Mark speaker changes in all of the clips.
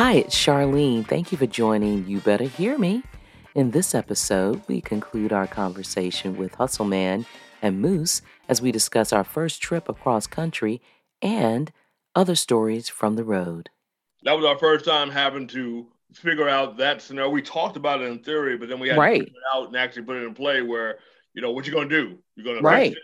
Speaker 1: Hi, it's Charlene. Thank you for joining You Better Hear Me. In this episode, we conclude our conversation with Hustle Man and Moose as we discuss our first trip across country and other stories from the road.
Speaker 2: That was our first time having to figure out that scenario. We talked about it in theory, but then we had
Speaker 1: Right.
Speaker 2: to figure it out and actually put it in play where, you know, what you're gonna do? You're gonna
Speaker 1: Right.
Speaker 2: it,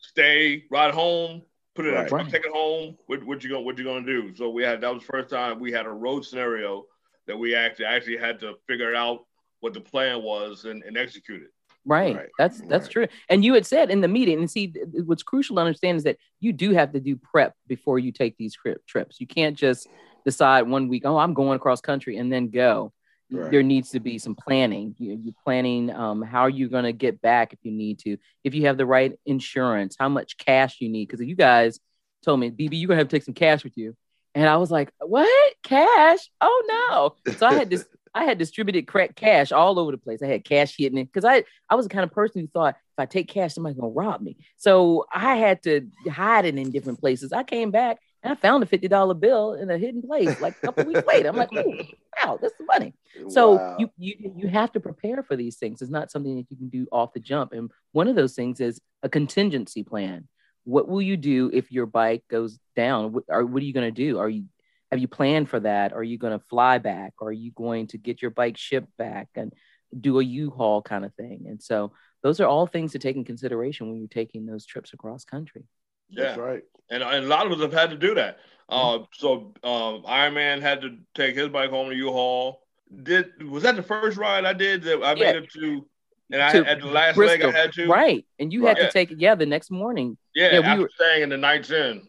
Speaker 2: stay, ride home, put it in a
Speaker 3: Right.
Speaker 2: truck, take it home. What, what you gonna what you gonna do? So we had that was the first time we had a road scenario that we actually actually had to figure out what the plan was and, and execute it.
Speaker 1: Right.
Speaker 3: Right,
Speaker 1: That's that's
Speaker 3: right.
Speaker 1: true. And you had said in the meeting, and see, th- th- what's crucial to understand is that you do have to do prep before you take these trip trips. You can't just decide one week, oh, I'm going across country, and then go.
Speaker 3: Right.
Speaker 1: There needs to be some planning. You, you're planning um, how you're going to get back if you need to. If you have the right insurance, how much cash you need. Because you guys told me, BB, you're going to have to take some cash with you. And I was like, what? Cash? Oh no. So I had this I had distributed crack cash all over the place. I had cash hidden it because I I was the kind of person who thought if I take cash, somebody's gonna rob me. So I had to hide it in different places. I came back and I found a fifty dollar bill in a hidden place like a couple weeks later. I'm like, wow, this is money. So
Speaker 3: Wow.
Speaker 1: you you you have to prepare for these things. It's not something that you can do off the jump. And one of those things is a contingency plan. What will you do if your bike goes down? What, or what are you going to do? Are you have you planned for that? Are you going to fly back? Are you going to get your bike shipped back and do a U-Haul kind of thing? And so those are all things to take in consideration when you're taking those trips across country.
Speaker 3: That's right.
Speaker 2: And, and a lot of us have had to do that. Uh, so um, Iron Man had to take his bike home to U-Haul. Did was that the first ride I did that I
Speaker 1: Yeah.
Speaker 2: made it to? And I
Speaker 1: To
Speaker 2: at the last
Speaker 1: Bristol.
Speaker 2: leg I had to.
Speaker 1: Right. And you had
Speaker 2: Right.
Speaker 1: to take it, yeah, the next morning
Speaker 2: Yeah,
Speaker 1: Yeah, we
Speaker 2: after
Speaker 1: were-
Speaker 2: staying in the Knights Inn.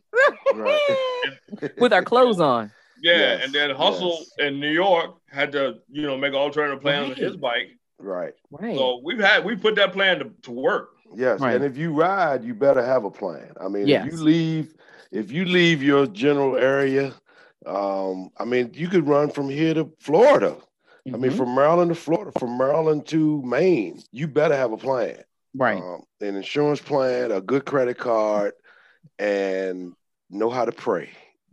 Speaker 3: Right.
Speaker 1: with our clothes on.
Speaker 2: Yeah,
Speaker 3: Yes,
Speaker 2: and then Hustle
Speaker 3: yes.
Speaker 2: in New York had to, you know, make alternative plans with his bike.
Speaker 3: Right.
Speaker 1: Right.
Speaker 2: So we've had we put that plan to, to work.
Speaker 3: Yes.
Speaker 1: Right.
Speaker 3: And if you ride, you better have a plan. I mean,
Speaker 1: Yes.
Speaker 3: if you leave, if you leave your general area, um, I mean, you could run from here to Florida. I mean,
Speaker 1: Mhm.
Speaker 3: from Maryland to Florida, from Maryland to Maine, you better have a plan.
Speaker 1: right.
Speaker 3: Um, an insurance plan, a good credit card, and know how to pray.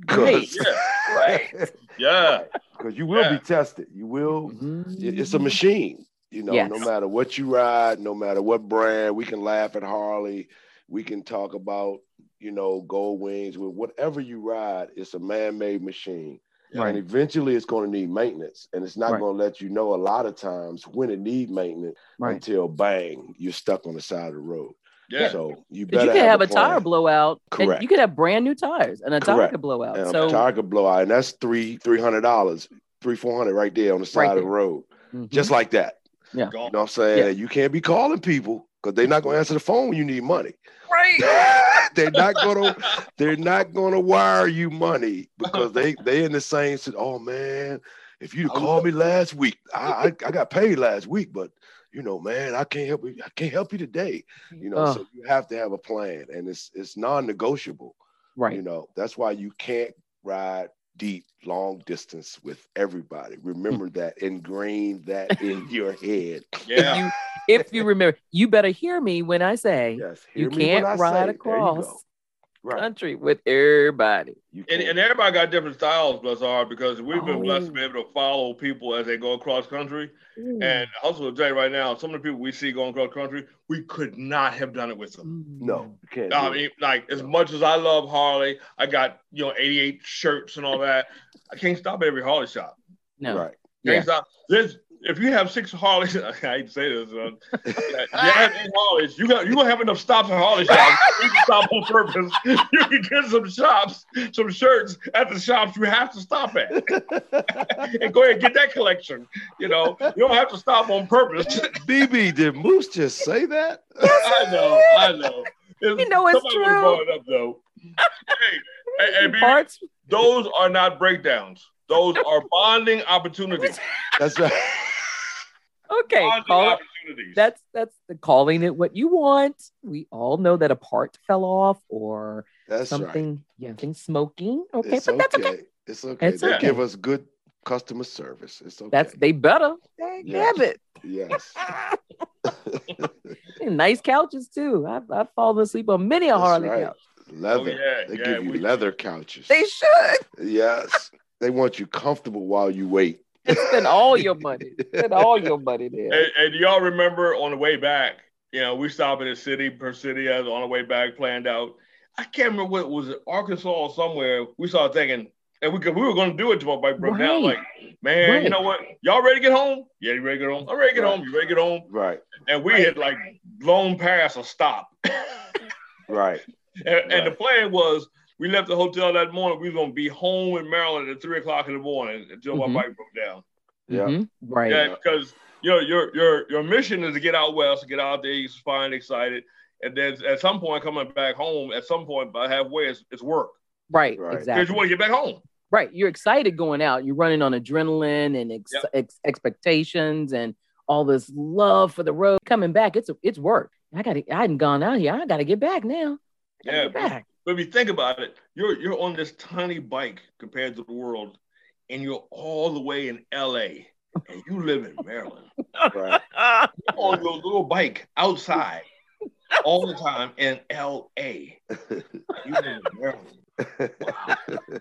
Speaker 1: Right.
Speaker 2: Yeah, right. Yeah.
Speaker 3: Because you will
Speaker 2: Yeah.
Speaker 3: be tested. You will.
Speaker 1: Mhm.
Speaker 3: It's a machine. You know,
Speaker 1: Yes.
Speaker 3: no matter what you ride, no matter what brand, we can laugh at Harley. We can talk about, you know, gold wings. with Whatever you ride, it's a man-made machine.
Speaker 1: Right.
Speaker 3: And eventually it's going to need maintenance. And it's not
Speaker 1: Right.
Speaker 3: going to let you know a lot of times when it need maintenance
Speaker 1: Right.
Speaker 3: until bang, you're stuck on the side of the road.
Speaker 2: Yeah.
Speaker 3: So you
Speaker 1: Because
Speaker 3: better
Speaker 1: you could have, a,
Speaker 3: plan.
Speaker 1: tire blowout, and
Speaker 3: Correct.
Speaker 1: you could have brand new tires, and a tire could blow out.
Speaker 3: and
Speaker 1: so,
Speaker 3: a tire could blow out, and that's three three hundred dollars, three four hundred right there on the side
Speaker 1: Right
Speaker 3: of the
Speaker 1: there.
Speaker 3: road,
Speaker 1: Mhm.
Speaker 3: just like that.
Speaker 1: Yeah.
Speaker 3: You know what I'm saying? You can't be calling people because they're not going to answer the phone when you need money.
Speaker 1: right.
Speaker 3: they're not going to. They're not going to wire you money because they they in the same. sit- Oh man, if you called me last week, I, I I got paid last week, but you know, man, I can't help you. I can't help you today. You know, so
Speaker 1: uh.
Speaker 3: you have to have a plan, and it's it's non-negotiable.
Speaker 1: right.
Speaker 3: You know, that's why you can't ride deep, long distance with everybody. Hmm. Remember that, ingrain that in your head.
Speaker 2: Yeah.
Speaker 1: You, if you remember, you better hear me when I say
Speaker 3: Yes,
Speaker 1: you
Speaker 3: me when
Speaker 1: can't
Speaker 3: I say,
Speaker 1: ride
Speaker 3: there you
Speaker 1: across
Speaker 3: go. Right.
Speaker 1: country with everybody.
Speaker 2: And, and everybody got different styles, bless our heart, because we've been blessed to be
Speaker 1: Oh.
Speaker 2: able to follow people as they go across country.
Speaker 1: Mm.
Speaker 2: And Hustle will tell you right now, some of the people we see going across country, we could not have done it with them.
Speaker 3: no, you can't.
Speaker 2: I mean, like as much as I love Harley, I got you know 88 shirts and all that. I can't stop at every Harley shop.
Speaker 1: no.
Speaker 3: Right.
Speaker 2: Can't
Speaker 1: Yeah.
Speaker 2: stop. There's if you have six Harleys, I hate to say this, uh, you have eight Harleys, you got you gonna have enough stops at Harley shops. You can stop on purpose. You can get some shops, some shirts at the shops you have to stop at, and go ahead and get that collection. You know, you don't have to stop on purpose.
Speaker 3: BB, did Moose just say that?
Speaker 2: I know, I know.
Speaker 1: You know it's true.
Speaker 2: wanna it up though. hey, hey, hey, BB, those are not breakdowns. Those are bonding opportunities.
Speaker 3: That's right.
Speaker 1: Okay.
Speaker 2: Bonding
Speaker 1: Call
Speaker 2: opportunities.
Speaker 1: that's that's the calling it what you want. We all know that a part fell off or
Speaker 3: That's right.
Speaker 1: something, yeah, something smoking. Okay,
Speaker 3: It's
Speaker 1: but that's okay.
Speaker 3: It's okay.
Speaker 1: It's
Speaker 3: they
Speaker 2: okay.
Speaker 3: give us good customer service. It's okay.
Speaker 1: That's they better. They
Speaker 3: Yes.
Speaker 1: have it.
Speaker 3: yes.
Speaker 1: Nice couches too. I've, I've fallen asleep on many a
Speaker 3: That's
Speaker 1: Harley
Speaker 3: right.
Speaker 1: couch.
Speaker 3: Leather.
Speaker 2: Oh, yeah,
Speaker 3: they
Speaker 2: yeah,
Speaker 3: give you
Speaker 2: we-
Speaker 3: leather couches.
Speaker 1: They should.
Speaker 3: yes. They want you comfortable while you wait.
Speaker 1: Spend all your money. Spend all your money there.
Speaker 2: And, and y'all remember on the way back, you know, we stopped in a city per city as on the way back planned out. I can't remember what was it, Arkansas or somewhere. We started thinking, and we we were going to do it to my bike broke down.
Speaker 1: Right.
Speaker 2: Like, man,
Speaker 1: Right.
Speaker 2: you know what? Y'all ready to get home? Yeah, you ready to get home? I'm ready to get
Speaker 3: Right.
Speaker 2: home. You ready to get home?
Speaker 3: Right,
Speaker 2: And we
Speaker 1: Right.
Speaker 2: had like blown past a stop.
Speaker 3: right,
Speaker 2: And, and the plan was we left the hotel that morning. We was gonna be home in Maryland at three o'clock in the morning until
Speaker 1: Mhm.
Speaker 2: my bike broke down.
Speaker 3: yeah,
Speaker 1: Mhm. Right.
Speaker 2: Yeah, because you know your your your mission is to get out west, get out there, east, fine, excited, and then at some point coming back home. At some point, by halfway, it's, it's work
Speaker 1: Right.
Speaker 3: Right.
Speaker 2: because
Speaker 1: Exactly.
Speaker 2: you want to get back home.
Speaker 1: Right. You're excited going out. You're running on adrenaline and ex-
Speaker 2: Yep.
Speaker 1: ex- expectations and all this love for the road. Coming back, it's it's work. I got to I hadn't gone out here. I got to get back now.
Speaker 2: Yeah,
Speaker 1: get back.
Speaker 2: But if you think about it, you're you're on this tiny bike compared to the world, and you're all the way in L.A. and you live in Maryland.
Speaker 3: right.
Speaker 2: On your little bike outside all the time in L.A. You live in Maryland.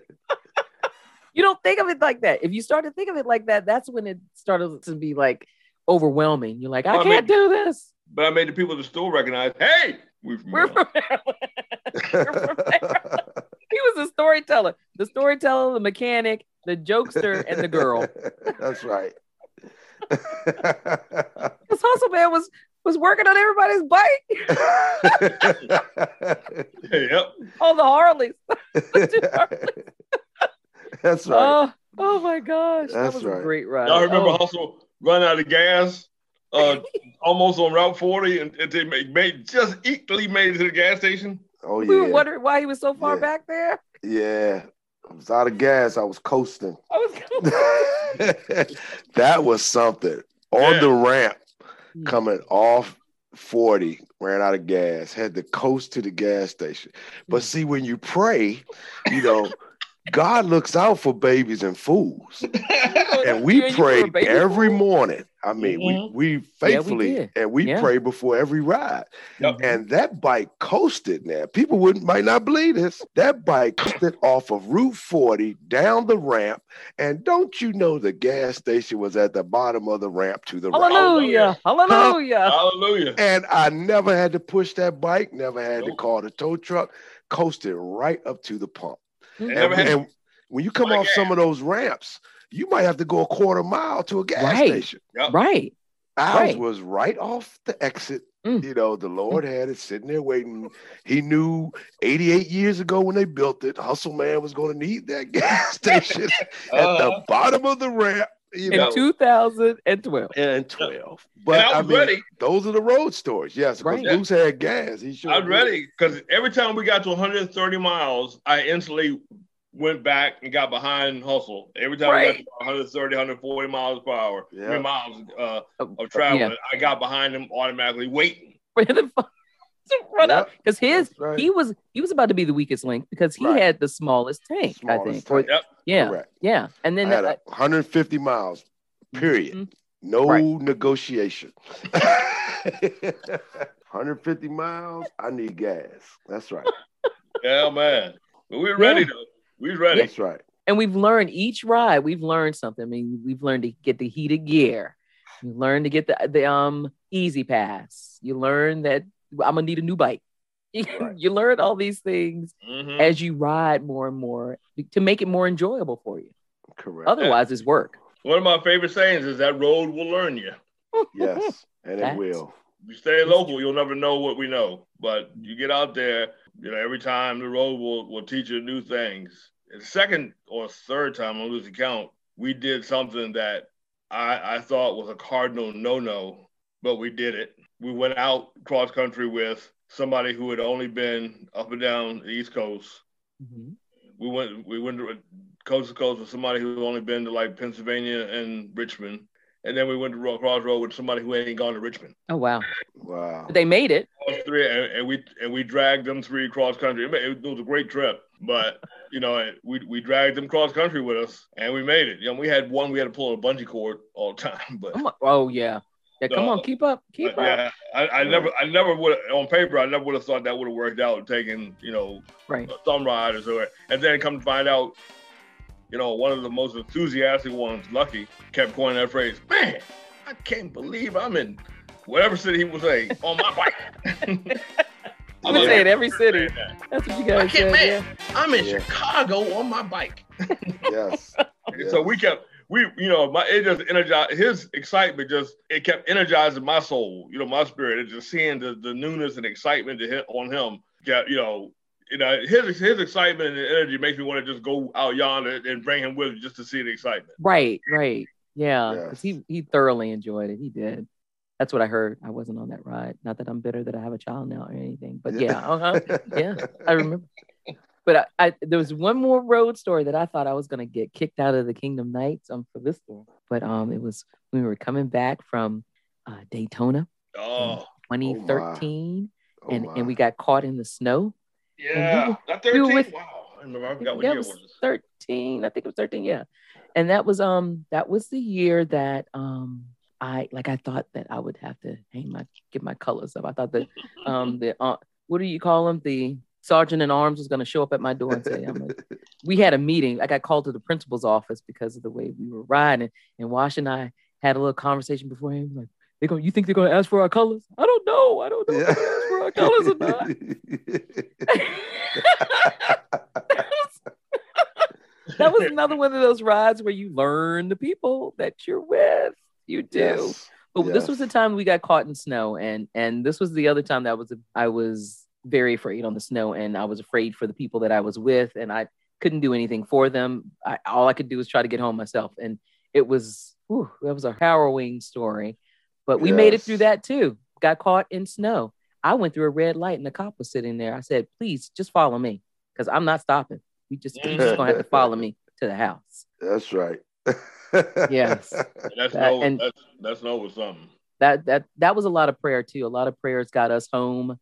Speaker 1: You don't think of it like that. If you start to think of it like that, that's when it started to be like overwhelming. You're like, I
Speaker 2: Well, I
Speaker 1: can't do this.
Speaker 2: But I made the people at the store recognize, hey, we're from
Speaker 1: We're
Speaker 2: Maryland.
Speaker 1: from Maryland. He was a storyteller. The storyteller, the mechanic, the jokester, and the girl.
Speaker 3: That's right.
Speaker 1: This hustle man was was working on everybody's bike.
Speaker 2: yep.
Speaker 1: Oh, the Harleys.
Speaker 3: That's right.
Speaker 1: Oh, oh my gosh.
Speaker 3: That's
Speaker 1: that was
Speaker 3: right.
Speaker 1: a great ride.
Speaker 2: Y'all remember
Speaker 1: Oh,
Speaker 2: Hustle run out of gas uh, almost on Route 40 and, and they made, made just equally made it to the gas station?
Speaker 3: oh yeah.
Speaker 1: we were wondering why he was so far
Speaker 3: Yeah.
Speaker 1: back there.
Speaker 3: yeah. I was out of gas. I was coasting.
Speaker 1: I was
Speaker 3: that was something on
Speaker 2: Yeah.
Speaker 3: the ramp
Speaker 1: Hmm.
Speaker 3: coming off 40 ran out of gas had to coast to the gas station but see when you pray you know god looks out for babies and fools and we
Speaker 1: Yeah, you were a
Speaker 3: pray every morning i mean
Speaker 2: Mhm.
Speaker 3: we we faithfully
Speaker 1: did.
Speaker 3: and we
Speaker 1: Yeah.
Speaker 3: pray before every ride
Speaker 2: Yep.
Speaker 3: and that bike coasted now. People wouldn't might not believe this. That bike coasted off of Route 40 down the ramp. And don't you know the gas station was at the bottom of the ramp to the right?
Speaker 1: Hallelujah. Hallelujah.
Speaker 2: Hallelujah.
Speaker 3: And I never had to push that bike, never had to call the tow truck, coasted right up to the pump.
Speaker 1: Mhm.
Speaker 2: And never
Speaker 3: And,
Speaker 2: had-
Speaker 3: when you come off
Speaker 2: gas.
Speaker 3: some of those ramps, you might have to go a quarter mile to a gas
Speaker 1: Right.
Speaker 3: station.
Speaker 1: Right.
Speaker 3: Ours
Speaker 1: Right.
Speaker 3: was right off the exit.
Speaker 1: Mm.
Speaker 3: You know, the Lord had it sitting there waiting. He knew 88 years ago when they built it, Hustle Man was going to need that gas station at the
Speaker 2: Uh-huh.
Speaker 3: bottom of the ramp. You
Speaker 1: In
Speaker 3: know,
Speaker 1: 2012.
Speaker 3: and 12. But
Speaker 2: I
Speaker 3: I,
Speaker 2: was
Speaker 3: mean,
Speaker 2: ready.
Speaker 3: those are the road stories. Yes, because
Speaker 1: Right.
Speaker 3: Bruce had gas. He sure
Speaker 2: I was
Speaker 3: did.
Speaker 2: ready because every time we got to 130 miles, I instantly went back and got behind Hustle. Every time we
Speaker 1: Right.
Speaker 2: got 130, 140 miles per hour,
Speaker 3: Yeah.
Speaker 2: mean, miles uh,
Speaker 1: Oh,
Speaker 2: of traveling,
Speaker 1: yeah.
Speaker 2: I got behind him automatically waiting.
Speaker 1: For the fu- to run up because his
Speaker 3: right.
Speaker 1: he was he was about to be the weakest link because he
Speaker 3: Right.
Speaker 1: had the smallest tank. I
Speaker 3: Smallest
Speaker 1: think. Or-
Speaker 3: tank.
Speaker 2: Yep.
Speaker 1: yeah.
Speaker 3: Correct.
Speaker 1: Yeah. And then
Speaker 3: I had
Speaker 1: uh,
Speaker 3: a 150 miles, period.
Speaker 1: mhm.
Speaker 3: No
Speaker 1: Right.
Speaker 3: negotiation. 150 miles, I need gas. That's right.
Speaker 2: Yeah, man. We were ready
Speaker 1: Yeah.
Speaker 2: though. We was ready.
Speaker 3: That's right.
Speaker 1: and we've learned each ride we've learned something i mean we've learned to get the heated gear you learn to get the the um E-ZPass you learn that i'm gonna need a new bike
Speaker 3: Right.
Speaker 1: you learn all these things
Speaker 2: Mhm.
Speaker 1: as you ride more and more to make it more enjoyable for you
Speaker 3: Correct.
Speaker 1: otherwise it's work
Speaker 2: One of my favorite sayings is that road will learn you.
Speaker 3: yes, and it
Speaker 1: That's-
Speaker 3: will.
Speaker 2: you stay local, you'll never know what we know. But you get out there, you know, every time the road will, will teach you new things. The second or third time, I lose the count, we did something that I, I thought was a cardinal no no, but we did it. We went out cross country with somebody who had only been up and down the East Coast.
Speaker 1: Mhm.
Speaker 2: We went we went coast to coast with somebody who had only been to like Pennsylvania and Richmond. And then we went to Ro- Crossroad with somebody who ain't gone to Richmond
Speaker 1: oh wow
Speaker 3: Wow.
Speaker 1: but they made it
Speaker 2: three, and, and we and we dragged them three cross country. It, it was a great trip, but you know, we we dragged them cross country with us, and we made it. You know, we had one we had to pull a bungee cord all the time, but
Speaker 1: Come on. oh yeah yeah come
Speaker 2: No.
Speaker 1: on keep up keep up
Speaker 2: yeah, I, I never I never would on paper I never would have thought that would have worked out taking you know
Speaker 1: right
Speaker 2: some riders or and then come to find out you know, one of the most enthusiastic ones, Lucky, kept coining that phrase, man, I can't believe I'm in whatever city he was saying on my bike.
Speaker 1: I'm gonna say it every city. That's what you guys said.
Speaker 2: Man,
Speaker 1: Yeah.
Speaker 2: I'm in
Speaker 3: Yeah.
Speaker 2: Chicago on my bike.
Speaker 3: yes.
Speaker 2: So we kept we you know my it just energized his excitement just it kept energizing my soul you know my spirit and just seeing the, the newness and excitement to hit on him got you know you know his his excitement and energy makes me want to just go out yonder and bring him with just to see the excitement.
Speaker 1: Right, right. yeah.
Speaker 3: Yes.
Speaker 1: he he thoroughly enjoyed it. He did. That's what I heard. I wasn't on that ride. Not that I'm bitter that I have a child now or anything, but yeah, uh-huh. yeah, I remember. But I, I there was one more road story that I thought I was gonna get kicked out of the Kingdom Knights um for this one. But um it was when we were coming back from uh, Daytona
Speaker 2: Oh
Speaker 1: 2013
Speaker 3: Oh,
Speaker 1: and, and we got caught in the snow.
Speaker 2: Yeah, not
Speaker 1: we were
Speaker 2: 13.
Speaker 1: with-
Speaker 2: wow, I remember I forgot what year it
Speaker 1: was
Speaker 2: was.
Speaker 1: 13 i think it was 13 yeah. And that was um that was the year that um i like i thought that i would have to hang my get my colors up. I thought that um the uh, what do you call them the sergeant in arms was going to show up at my door and say I'm a, we had a meeting i got called to the principal's office because of the way we were riding and wash and i had a little conversation before him like they going you think they're going to ask for our colors? I don't know i don't know. If they're gonna ask for our colors or not that was another one of those rides where you learn the people that you're with. You do.
Speaker 3: Yes.
Speaker 1: But this was the time we got caught in snow, and and this was the other time that was I was very afraid on the snow, and I was afraid for the people that I was with, and I couldn't do anything for them. I, all I could do was try to get home myself, and it was whew, that was a harrowing story. But we made it through that too. Got caught in snow. I went through a red light, and the cop was sitting there. I said, "Please, just follow me, because I'm not stopping. You just you just gonna have to follow me to the house."
Speaker 3: That's right.
Speaker 1: Yes.
Speaker 2: That's
Speaker 1: That-
Speaker 2: no,
Speaker 1: and-
Speaker 2: that's that's no with something.
Speaker 1: that that that was a lot of prayer too. A lot of prayers got us home.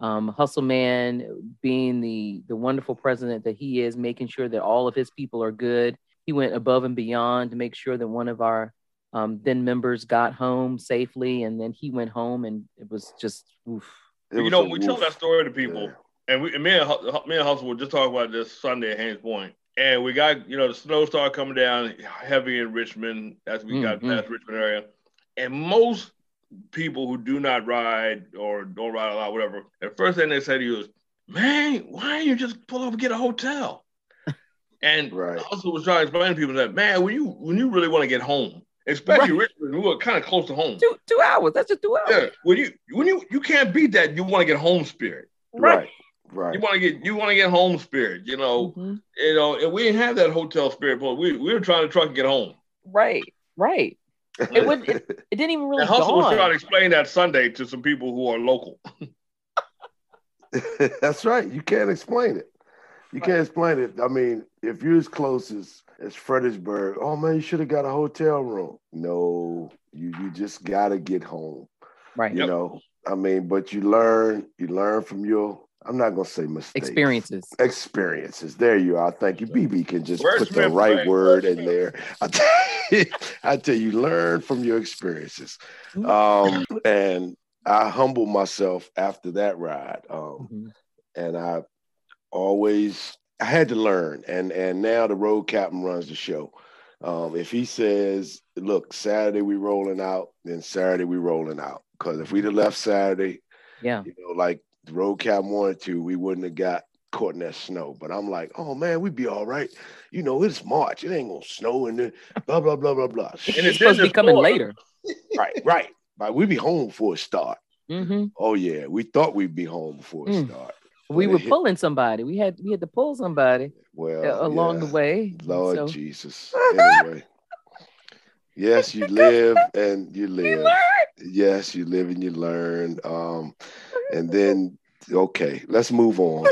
Speaker 1: Um, Hustle Man being the the wonderful president that he is, making sure that all of his people are good. He went above and beyond to make sure that one of our um, then members got home safely, and then he went home, and it was just oof.
Speaker 3: It
Speaker 2: you
Speaker 3: was
Speaker 2: know,
Speaker 3: a
Speaker 2: we tell that story to people,
Speaker 3: Yeah.
Speaker 2: and we and me and Hu- me and Hustle were just talking about this Sunday at Hains Point, and we got you know the snow started coming down heavy in Richmond as we got
Speaker 1: Mhm.
Speaker 2: past Richmond area, and most people who do not ride or don't ride a lot, whatever, the first thing they say to you is, "Man, why don't you just pull up and get a hotel?" And
Speaker 3: Right.
Speaker 2: Hustle was trying to explain to people that man, when you when you really want to get home, especially Richmond, we were kind of close to home.
Speaker 1: Two two hours. That's just two hours.
Speaker 2: Yeah, when you when you you can't beat that, you want to get home spirit.
Speaker 3: Right. Right.
Speaker 2: You want to get you want to get home spirit, you know.
Speaker 1: Mhm.
Speaker 2: You know, and we didn't have that hotel spirit, but we, we were trying to truck and get home.
Speaker 1: Right. Right. It would. It, it didn't even really
Speaker 2: And Hustle was
Speaker 1: dawn.
Speaker 2: trying to explain that Sunday to some people who are local.
Speaker 3: That's right. You can't explain it. You can't explain it. I mean, if you're as close as, as Fredericksburg, oh man, you should have got a hotel room. No, you you just gotta get home.
Speaker 1: right.
Speaker 3: You
Speaker 2: Yep.
Speaker 3: know, I mean, but you learn, you learn from your. I'm not gonna say mistakes.
Speaker 1: Experiences.
Speaker 3: Experiences. There you are. Thank you. BB can just
Speaker 2: Where's
Speaker 3: put the
Speaker 2: Smith,
Speaker 3: right
Speaker 2: man?
Speaker 3: word
Speaker 2: Where's
Speaker 3: in there. I tell, you, I tell you, learn from your experiences. Um, and I humble myself after that ride. Um,
Speaker 1: Mhm.
Speaker 3: and I always I had to learn. And and now the road captain runs the show. Um, if he says, "Look, Saturday we rolling out," then Saturday we rolling out. Because if we'd have left Saturday,
Speaker 1: Yeah.
Speaker 3: you know, like the road captain wanted to, we wouldn't have got caught in that snow. But I'm like, "Oh man, we'd be all right." You know, it's March. It ain't gonna snow, and then blah blah blah blah blah.
Speaker 2: And
Speaker 1: It's
Speaker 2: it
Speaker 1: supposed to be coming
Speaker 2: explode.
Speaker 1: later.
Speaker 3: right, right. But we'd be home for a start.
Speaker 1: hmm
Speaker 3: Oh yeah, we thought we'd be home before it
Speaker 1: Mm.
Speaker 3: start.
Speaker 1: We were pulling somebody. We had we had to pull somebody
Speaker 3: well
Speaker 1: uh, along
Speaker 3: yeah.
Speaker 1: the way.
Speaker 3: Lord
Speaker 1: So
Speaker 3: Jesus. Anyway. yes, you live and you live. Yes, you live and you learn. Um, and then okay, let's move on.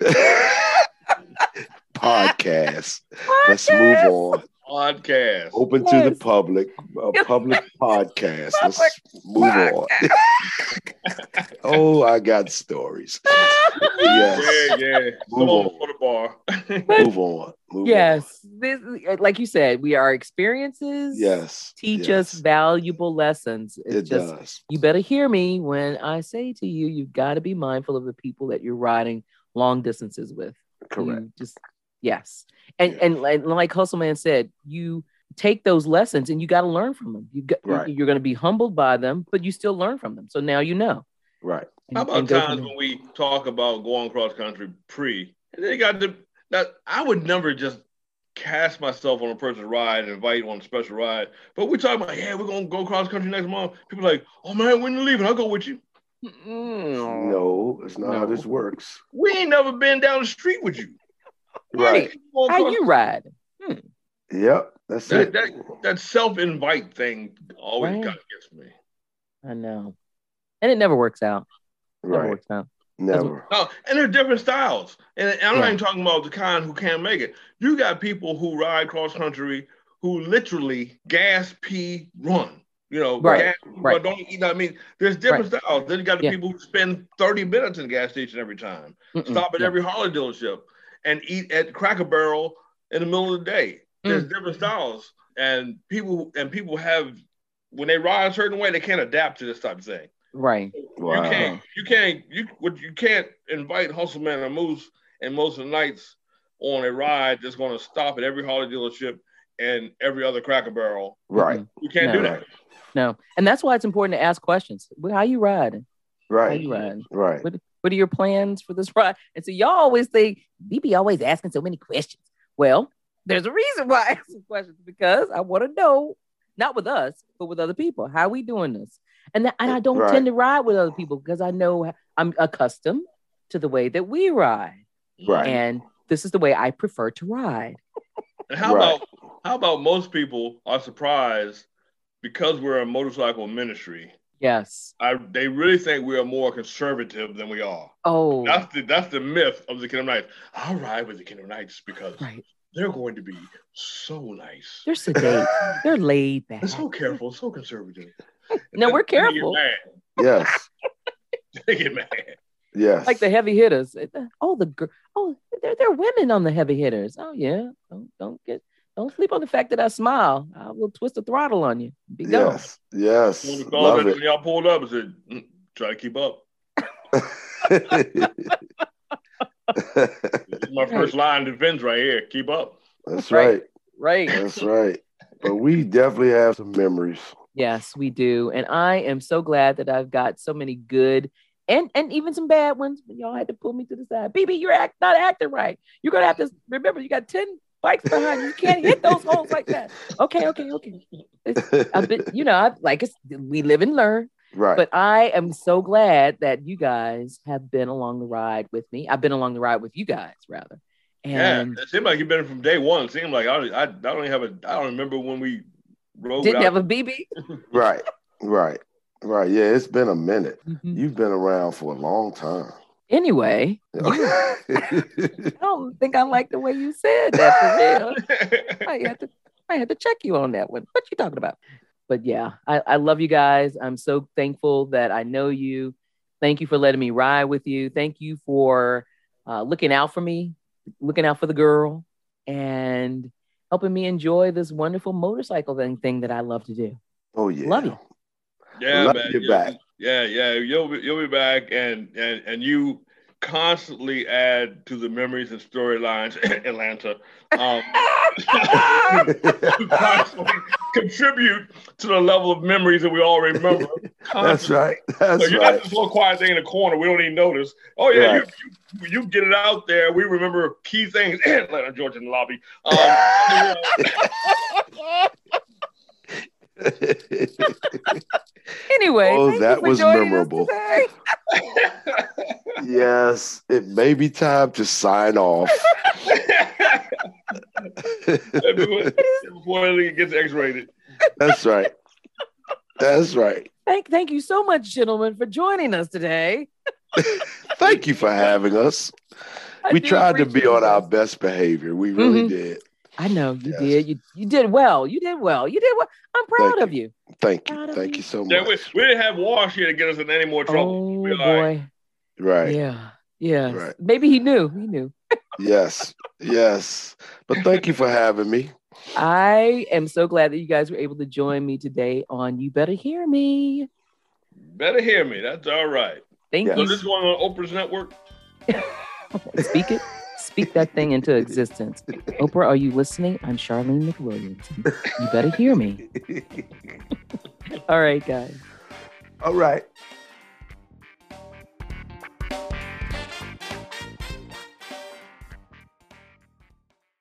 Speaker 3: Podcast. Let's move on.
Speaker 2: Podcast.
Speaker 3: Open to the public. A public podcast. Let's
Speaker 1: Public
Speaker 3: move on. oh, I got stories. Yes.
Speaker 2: Yeah, yeah.
Speaker 3: Move
Speaker 2: Someone
Speaker 3: on.
Speaker 2: for the bar.
Speaker 3: Move on. Move on.
Speaker 1: Yes, this like you said, we are experiences.
Speaker 3: Yes.
Speaker 1: teach
Speaker 3: yes.
Speaker 1: us valuable lessons. It's
Speaker 3: It
Speaker 1: just
Speaker 3: does.
Speaker 1: you better hear me when I say to you, you've got to be mindful of the people that you're riding long distances with.
Speaker 3: Correct.
Speaker 1: You just yes. And and like, like Hustleman said, you take those lessons and you got to learn from them. You got,
Speaker 3: Right.
Speaker 1: you're going to be humbled by them, but you still learn from them. So now you know.
Speaker 3: Right.
Speaker 2: How about
Speaker 1: and go from
Speaker 2: times when we talk about going cross country pre, and they got the that I would never just cast myself on a person's ride and invite on a special ride. But we talking about, yeah, we're gonna go cross country next month. People like, oh man, when you leaving? I'll go with you.
Speaker 1: Mm.
Speaker 3: No, it's not how this works.
Speaker 2: We ain't never been down the street with you.
Speaker 3: Right.
Speaker 2: Going
Speaker 1: How you ride? Hmm.
Speaker 3: Yep. That's
Speaker 2: that,
Speaker 3: it.
Speaker 2: that that self-invite thing always
Speaker 1: Right.
Speaker 2: got gets me.
Speaker 1: I know. And it never works out. Never
Speaker 3: right.
Speaker 1: works out.
Speaker 3: Never.
Speaker 2: No, and they're different styles. And I'm
Speaker 1: Yeah.
Speaker 2: not even talking about the kind who can't make it. You got people who ride cross country who literally gas, pee, run. You know,
Speaker 1: Right,
Speaker 2: gas,
Speaker 1: right.
Speaker 2: run, don't you know I mean? There's different styles. Then you got the
Speaker 1: Yeah.
Speaker 2: people who spend 30 minutes in the gas station every time,
Speaker 1: Mm-mm.
Speaker 2: stop at
Speaker 1: Yeah.
Speaker 2: every Harley dealership, and eat at Cracker Barrel in the middle of the day. There's
Speaker 1: Mm.
Speaker 2: different styles. And people and people have when they ride a certain way, they can't adapt to this type of thing.
Speaker 1: Right.
Speaker 3: Wow.
Speaker 2: You can't. You can't. You what you can't invite Hustleman or Moose and most of the Knights on a ride that's going to stop at every Harley dealership and every other Cracker Barrel.
Speaker 3: Right.
Speaker 2: You can't
Speaker 1: No.
Speaker 2: do that.
Speaker 1: No. And that's why it's important to ask questions. How you riding? How
Speaker 3: Right.
Speaker 1: you riding?
Speaker 3: Right.
Speaker 1: What, what are your plans for this ride? And so y'all always think BB always asking so many questions. Well, there's a reason why I ask some questions because I want to know, not with us, but with other people, how we doing this. And that, and I don't
Speaker 3: Right.
Speaker 1: tend to ride with other people because I know I'm accustomed to the way that we ride,
Speaker 3: Right.
Speaker 1: and this is the way I prefer to ride.
Speaker 2: And how
Speaker 3: Right.
Speaker 2: about how about most people are surprised because we're a motorcycle ministry?
Speaker 1: Yes.
Speaker 2: I they really think we are more conservative than we are.
Speaker 1: Oh,
Speaker 2: That's the that's the myth of the Kingdom Knights. I'll ride with the Kingdom Knights because
Speaker 1: right.
Speaker 2: they're going to be so nice.
Speaker 1: They're sedate. They're laid back.
Speaker 2: They're so careful, so conservative.
Speaker 1: No, we're
Speaker 2: They get
Speaker 1: careful.
Speaker 2: mad.
Speaker 3: Yes.
Speaker 2: They get mad.
Speaker 3: Yes.
Speaker 1: like the heavy hitters. Oh, the girl. Oh, there, there are women on the heavy hitters. Oh yeah. Don't don't get don't sleep on the fact that I smile. I will twist the throttle on you. Be gone.
Speaker 3: Yes. Yes.
Speaker 2: When,
Speaker 3: Love
Speaker 2: it,
Speaker 3: it.
Speaker 2: when y'all pulled up, I said, "Mm, try to keep up. This is my first line of defense right here. Keep up.
Speaker 3: That's
Speaker 1: Right.
Speaker 3: right.
Speaker 1: Right.
Speaker 3: That's right. But we definitely have some memories.
Speaker 1: Yes, we do. And I am so glad that I've got so many good and and even some bad ones. But y'all had to pull me to the side. BB, you're act, not acting right. You're gonna have to remember you got 10 bikes behind you. You can't hit those holes like that. Okay, okay, okay. It's, I've been, you know, I like it's we live and learn.
Speaker 3: right.
Speaker 1: But I am so glad that you guys have been along the ride with me. I've been along the ride with you guys, rather. And
Speaker 2: yeah, it seemed like you've been from day one. It seemed like I, I, I don't even have a. I don't remember when we rode.
Speaker 1: didn't
Speaker 2: out.
Speaker 1: have a BB.
Speaker 3: right. Right. Right. Yeah, it's been a minute.
Speaker 1: Mhm.
Speaker 3: You've been around for a long time.
Speaker 1: Anyway, I don't think I like the way you said that for real. I had to I had to check you on that one. What you talking about? But yeah, I, I love you guys. I'm so thankful that I know you. Thank you for letting me ride with you. Thank you for uh, looking out for me, looking out for the girl, and helping me enjoy this wonderful motorcycle thing, thing that I love to do.
Speaker 3: oh yeah.
Speaker 1: Love you.
Speaker 2: yeah,
Speaker 3: Love
Speaker 2: man.
Speaker 3: you
Speaker 2: yeah,
Speaker 3: back.
Speaker 2: Yeah, yeah. You'll be, you'll be back, and and and you constantly add to the memories and storylines. Atlanta. Um, you constantly contribute to the level of memories that we all remember.
Speaker 3: That's
Speaker 2: Constantly.
Speaker 3: right.
Speaker 2: So
Speaker 3: That's
Speaker 2: you're
Speaker 3: right.
Speaker 2: not this little quiet thing in the corner. We don't even notice. Oh yeah,
Speaker 3: Right.
Speaker 2: you, you you get it out there. We remember key things. Atlanta, Georgia, in the lobby. Um,
Speaker 1: Anyway,
Speaker 3: Oh, that was memorable. yes, it may be time to sign off.
Speaker 2: before before it gets X-rated.
Speaker 3: That's right. That's right.
Speaker 1: Thank, thank you so much, gentlemen, for joining us today.
Speaker 3: Thank you for having us.
Speaker 1: I
Speaker 3: we tried to be
Speaker 1: appreciate
Speaker 3: on our best behavior. We really
Speaker 1: Mhm.
Speaker 3: did.
Speaker 1: I know you
Speaker 3: Yes.
Speaker 1: did. You you did well. You did well. You did well. I'm proud
Speaker 3: Thank
Speaker 1: of you.
Speaker 3: Thank you. Thank
Speaker 1: you.
Speaker 3: you so
Speaker 2: Yeah, we,
Speaker 3: much.
Speaker 2: we didn't have Wash here to get us in any more trouble.
Speaker 1: Oh
Speaker 2: We all right.
Speaker 1: boy.
Speaker 3: Right.
Speaker 1: Yeah. Yeah.
Speaker 3: Right.
Speaker 1: Maybe he knew. He knew.
Speaker 3: Yes. Yes. But thank you for having me.
Speaker 1: I am so glad that you guys were able to join me today on You Better Hear Me.
Speaker 2: Better hear me. That's all right.
Speaker 1: Thank
Speaker 3: Yeah.
Speaker 2: So
Speaker 1: you.
Speaker 2: this is going on Oprah's network.
Speaker 1: Speak it. Speak that thing into existence. Oprah, are you listening? I'm Charlene McWilliams. You better hear me. All right, guys.
Speaker 3: All right.